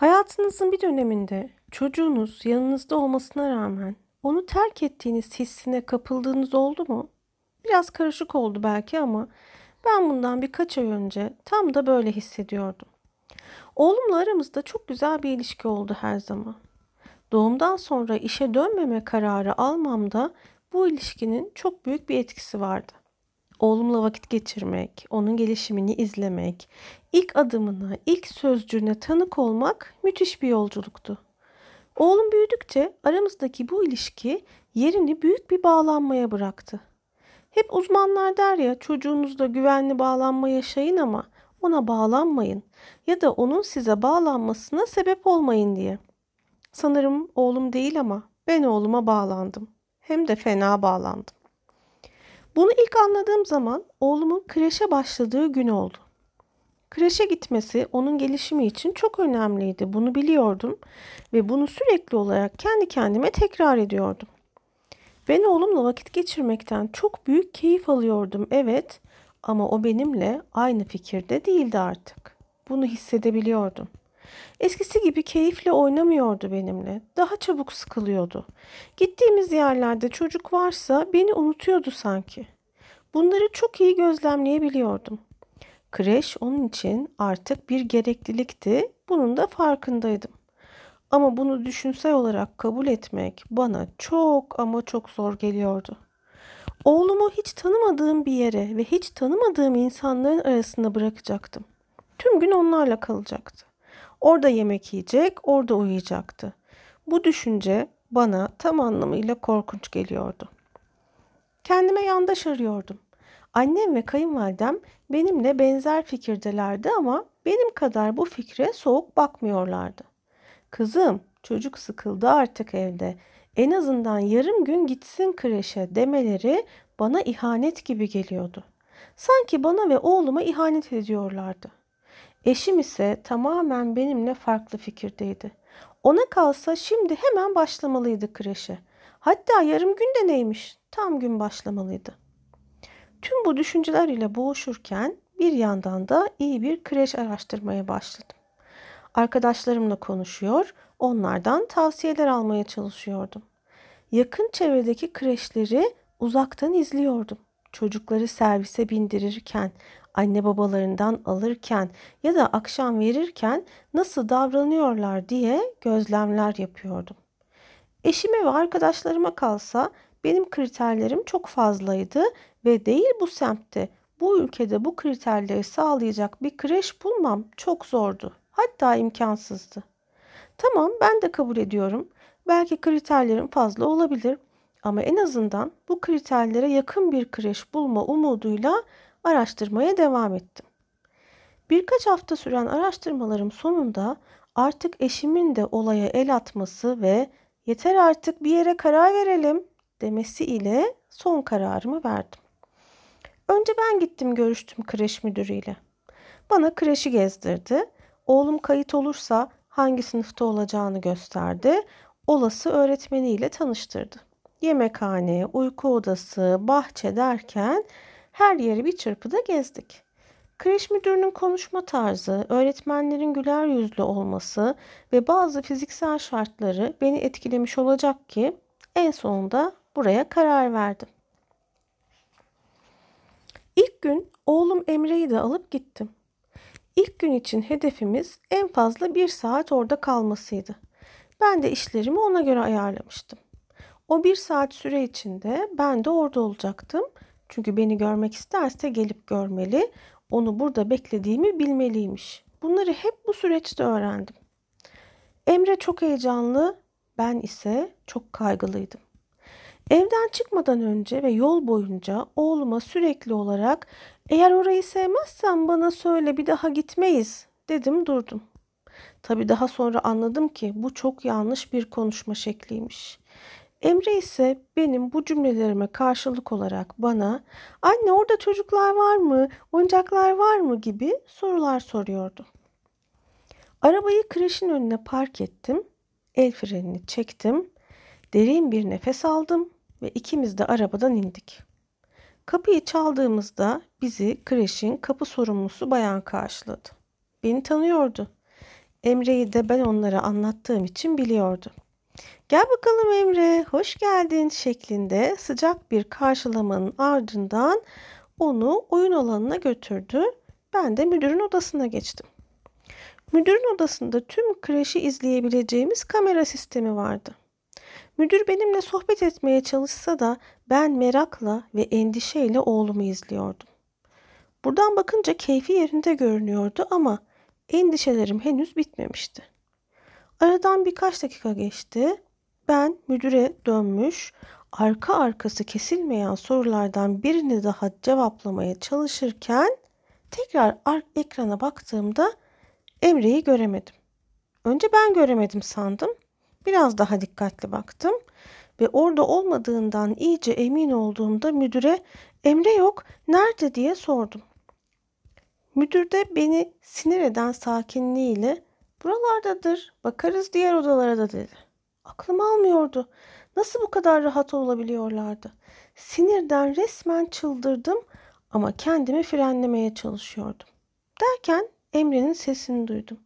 Hayatınızın bir döneminde çocuğunuz yanınızda olmasına rağmen onu terk ettiğiniz hissine kapıldığınız oldu mu? Biraz karışık oldu belki ama ben bundan birkaç ay önce tam da böyle hissediyordum. Oğlumla aramızda çok güzel bir ilişki oldu her zaman. Doğumdan sonra işe dönmeme kararı almamda bu ilişkinin çok büyük bir etkisi vardı. Oğlumla vakit geçirmek, onun gelişimini izlemek, ilk adımına, ilk sözcüğüne tanık olmak müthiş bir yolculuktu. Oğlum büyüdükçe aramızdaki bu ilişki yerini büyük bir bağlanmaya bıraktı. Hep uzmanlar der ya çocuğunuzla güvenli bağlanma yaşayın ama ona bağlanmayın ya da onun size bağlanmasına sebep olmayın diye. Sanırım oğlum değil ama ben oğluma bağlandım. Hem de fena bağlandım. Bunu ilk anladığım zaman oğlumun kreşe başladığı gün oldu. Kreşe gitmesi onun gelişimi için çok önemliydi. Bunu biliyordum ve bunu sürekli olarak kendi kendime tekrar ediyordum. Ben oğlumla vakit geçirmekten çok büyük keyif alıyordum, evet, ama o benimle aynı fikirde değildi artık. Bunu hissedebiliyordum. Eskisi gibi keyifle oynamıyordu benimle. Daha çabuk sıkılıyordu. Gittiğimiz yerlerde çocuk varsa beni unutuyordu sanki. Bunları çok iyi gözlemleyebiliyordum. Kreş onun için artık bir gereklilikti. Bunun da farkındaydım. Ama bunu düşünsel olarak kabul etmek bana çok ama çok zor geliyordu. Oğlumu hiç tanımadığım bir yere ve hiç tanımadığım insanların arasında bırakacaktım. Tüm gün onlarla kalacaktı. Orada yemek yiyecek, orada uyuyacaktı. Bu düşünce bana tam anlamıyla korkunç geliyordu. Kendime yandaş arıyordum. Annem ve kayınvalidem benimle benzer fikirdelerdi ama benim kadar bu fikre soğuk bakmıyorlardı. Kızım, çocuk sıkıldı artık evde. En azından yarım gün gitsin kreşe demeleri bana ihanet gibi geliyordu. Sanki bana ve oğluma ihanet ediyorlardı. Eşim ise tamamen benimle farklı fikirdeydi. Ona kalsa şimdi hemen başlamalıydı kreşe. Hatta yarım gün de neymiş? Tam gün başlamalıydı. Tüm bu düşünceler ile boğuşurken bir yandan da iyi bir kreş araştırmaya başladım. Arkadaşlarımla konuşuyor, onlardan tavsiyeler almaya çalışıyordum. Yakın çevredeki kreşleri uzaktan izliyordum. Çocukları servise bindirirken, anne babalarından alırken ya da akşam verirken nasıl davranıyorlar diye gözlemler yapıyordum. Eşime ve arkadaşlarıma kalsa benim kriterlerim çok fazlaydı ve değil bu semtte, bu ülkede bu kriterleri sağlayacak bir kreş bulmam çok zordu. Hatta imkansızdı. Tamam ben de kabul ediyorum. Belki kriterlerim fazla olabilir ama en azından bu kriterlere yakın bir kreş bulma umuduyla araştırmaya devam ettim. Birkaç hafta süren araştırmalarım sonunda artık eşimin de olaya el atması ve yeter artık bir yere karar verelim demesi ile son kararımı verdim. Önce ben gittim görüştüm kreş müdürüyle. Bana kreşi gezdirdi. Oğlum kayıt olursa hangi sınıfta olacağını gösterdi. Olası öğretmeniyle tanıştırdı. Yemekhane, uyku odası, bahçe derken her yeri bir çırpıda gezdik. Kreş müdürünün konuşma tarzı, öğretmenlerin güler yüzlü olması ve bazı fiziksel şartları beni etkilemiş olacak ki en sonunda buraya karar verdim. İlk gün oğlum Emre'yi de alıp gittim. İlk gün için hedefimiz en fazla bir saat orada kalmasıydı. Ben de işlerimi ona göre ayarlamıştım. O bir saat süre içinde ben de orada olacaktım. Çünkü beni görmek isterse gelip görmeli, onu burada beklediğimi bilmeliymiş. Bunları hep bu süreçte öğrendim. Emre çok heyecanlı, ben ise çok kaygılıydım. Evden çıkmadan önce ve yol boyunca oğluma sürekli olarak eğer orayı sevmezsen bana söyle bir daha gitmeyiz dedim durdum. Tabii daha sonra anladım ki bu çok yanlış bir konuşma şekliymiş. Emre ise benim bu cümlelerime karşılık olarak bana anne orada çocuklar var mı, oyuncaklar var mı gibi sorular soruyordu. Arabayı kreşin önüne park ettim, el frenini çektim, derin bir nefes aldım ve ikimiz de arabadan indik. Kapıyı çaldığımızda bizi kreşin kapı sorumlusu bayan karşıladı. Beni tanıyordu. Emre'yi de ben onlara anlattığım için biliyordu. Gel bakalım Emre, hoş geldin şeklinde sıcak bir karşılamanın ardından onu oyun alanına götürdü. Ben de müdürün odasına geçtim. Müdürün odasında tüm kreşi izleyebileceğimiz kamera sistemi vardı. Müdür benimle sohbet etmeye çalışsa da ben merakla ve endişeyle oğlumu izliyordum. Buradan bakınca keyfi yerinde görünüyordu ama endişelerim henüz bitmemişti. Aradan birkaç dakika geçti. Ben müdüre dönmüş, arka arkası kesilmeyen sorulardan birini daha cevaplamaya çalışırken tekrar ekrana baktığımda Emre'yi göremedim. Önce ben göremedim sandım. Biraz daha dikkatli baktım ve orada olmadığından iyice emin olduğumda müdüre Emre yok, nerede diye sordum. Müdür de beni sinir eden sakinliğiyle buralardadır, bakarız diğer odalara da dedi. Aklım almıyordu. Nasıl bu kadar rahat olabiliyorlardı? Sinirden resmen çıldırdım ama kendimi frenlemeye çalışıyordum. Derken Emre'nin sesini duydum.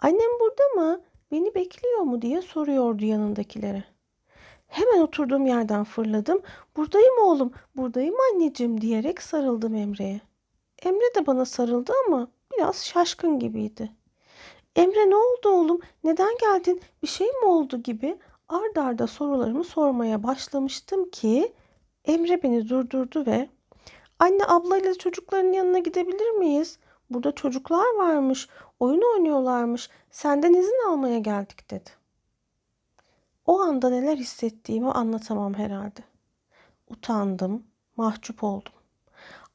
Annem burada mı? Beni bekliyor mu diye soruyordu yanındakilere. Hemen oturduğum yerden fırladım. Buradayım oğlum, buradayım anneciğim diyerek sarıldım Emre'ye. Emre de bana sarıldı ama biraz şaşkın gibiydi. Emre ne oldu oğlum? Neden geldin? Bir şey mi oldu gibi ard arda sorularımı sormaya başlamıştım ki Emre beni durdurdu ve Anne ablayla çocukların yanına gidebilir miyiz? Burada çocuklar varmış, oyun oynuyorlarmış. Senden izin almaya geldik dedi. O anda neler hissettiğimi anlatamam herhalde. Utandım, mahcup oldum.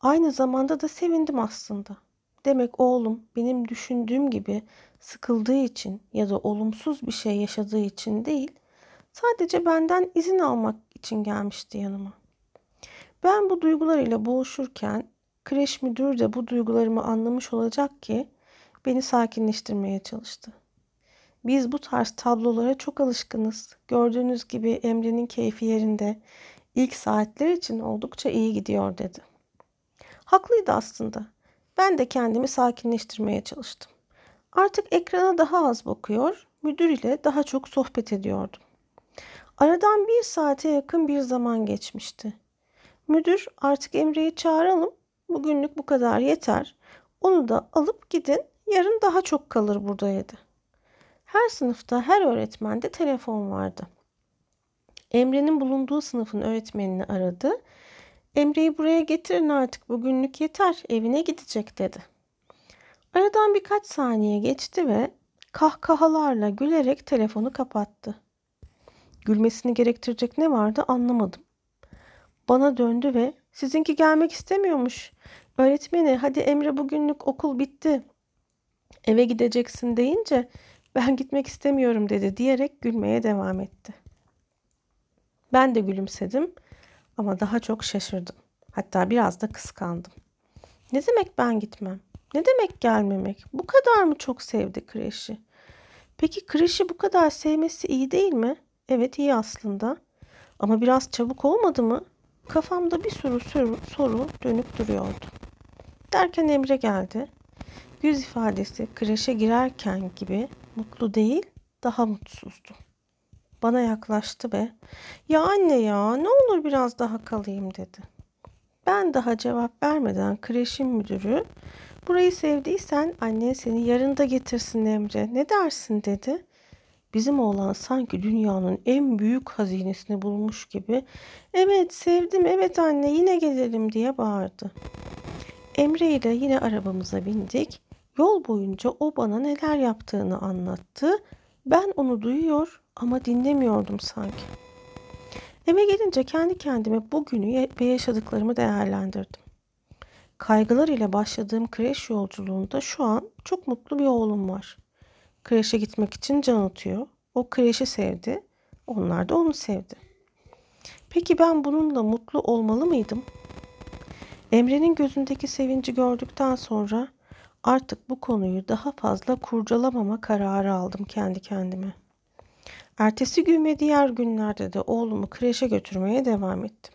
Aynı zamanda da sevindim aslında. Demek oğlum benim düşündüğüm gibi sıkıldığı için ya da olumsuz bir şey yaşadığı için değil, sadece benden izin almak için gelmişti yanıma. Ben bu duygularıyla boğuşurken kreş müdürü de bu duygularımı anlamış olacak ki beni sakinleştirmeye çalıştı. Biz bu tarz tablolara çok alışkınız. Gördüğünüz gibi Emre'nin keyfi yerinde. İlk saatler için oldukça iyi gidiyor dedi. Haklıydı aslında. Ben de kendimi sakinleştirmeye çalıştım. Artık ekrana daha az bakıyor, müdür ile daha çok sohbet ediyordum. Aradan bir saate yakın bir zaman geçmişti. Müdür artık Emre'yi çağıralım. Bugünlük bu kadar yeter. Onu da alıp gidin. Yarın daha çok kalır burada dedi. Her sınıfta her öğretmende telefon vardı. Emre'nin bulunduğu sınıfın öğretmenini aradı. Emre'yi buraya getirin artık bugünlük yeter evine gidecek dedi. Aradan birkaç saniye geçti ve kahkahalarla gülerek telefonu kapattı. Gülmesini gerektirecek ne vardı anlamadım. Bana döndü ve sizinki gelmek istemiyormuş. Öğretmeni hadi Emre bugünlük okul bitti. Eve gideceksin deyince ben gitmek istemiyorum dedi diyerek gülmeye devam etti. Ben de gülümsedim ama daha çok şaşırdım. Hatta biraz da kıskandım. Ne demek ben gitmem? Ne demek gelmemek? Bu kadar mı çok sevdi kreşi? Peki kreşi bu kadar sevmesi iyi değil mi? Evet iyi aslında. Ama biraz çabuk olmadı mı? Kafamda bir sürü soru, soru dönüp duruyordu. Derken Emre geldi. Yüz ifadesi kreşe girerken gibi mutlu değil, daha mutsuzdu. Bana yaklaştı ve "Ya anne ya, ne olur biraz daha kalayım." dedi. Ben daha cevap vermeden kreşin müdürü "Burayı sevdiysen annen seni yarın da getirsin Emre. Ne dersin?" dedi. Bizim oğlan sanki dünyanın en büyük hazinesini bulmuş gibi evet sevdim evet anne yine gelelim diye bağırdı. Emre ile yine arabamıza bindik. Yol boyunca o bana neler yaptığını anlattı. Ben onu duyuyor ama dinlemiyordum sanki. Eve gelince kendi kendime bugünü ve yaşadıklarımı değerlendirdim. Kaygılar ile başladığım kreş yolculuğunda şu an çok mutlu bir oğlum var. Kreşe gitmek için can atıyor. O kreşi sevdi. Onlar da onu sevdi. Peki ben bununla mutlu olmalı mıydım? Emre'nin gözündeki sevinci gördükten sonra artık bu konuyu daha fazla kurcalamama kararı aldım kendi kendime. Ertesi gün ve diğer günlerde de oğlumu kreşe götürmeye devam ettim.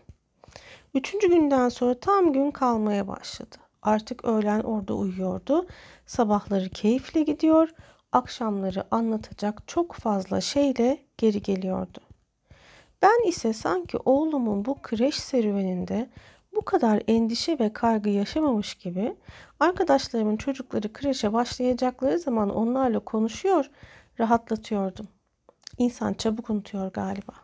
Üçüncü günden sonra tam gün kalmaya başladı. Artık öğlen orada uyuyordu. Sabahları keyifle gidiyor, akşamları anlatacak çok fazla şeyle geri geliyordu. Ben ise sanki oğlumun bu kreş serüveninde bu kadar endişe ve kaygı yaşamamış gibi arkadaşlarımın çocukları kreşe başlayacakları zaman onlarla konuşuyor, rahatlatıyordum. İnsan çabuk unutuyor galiba.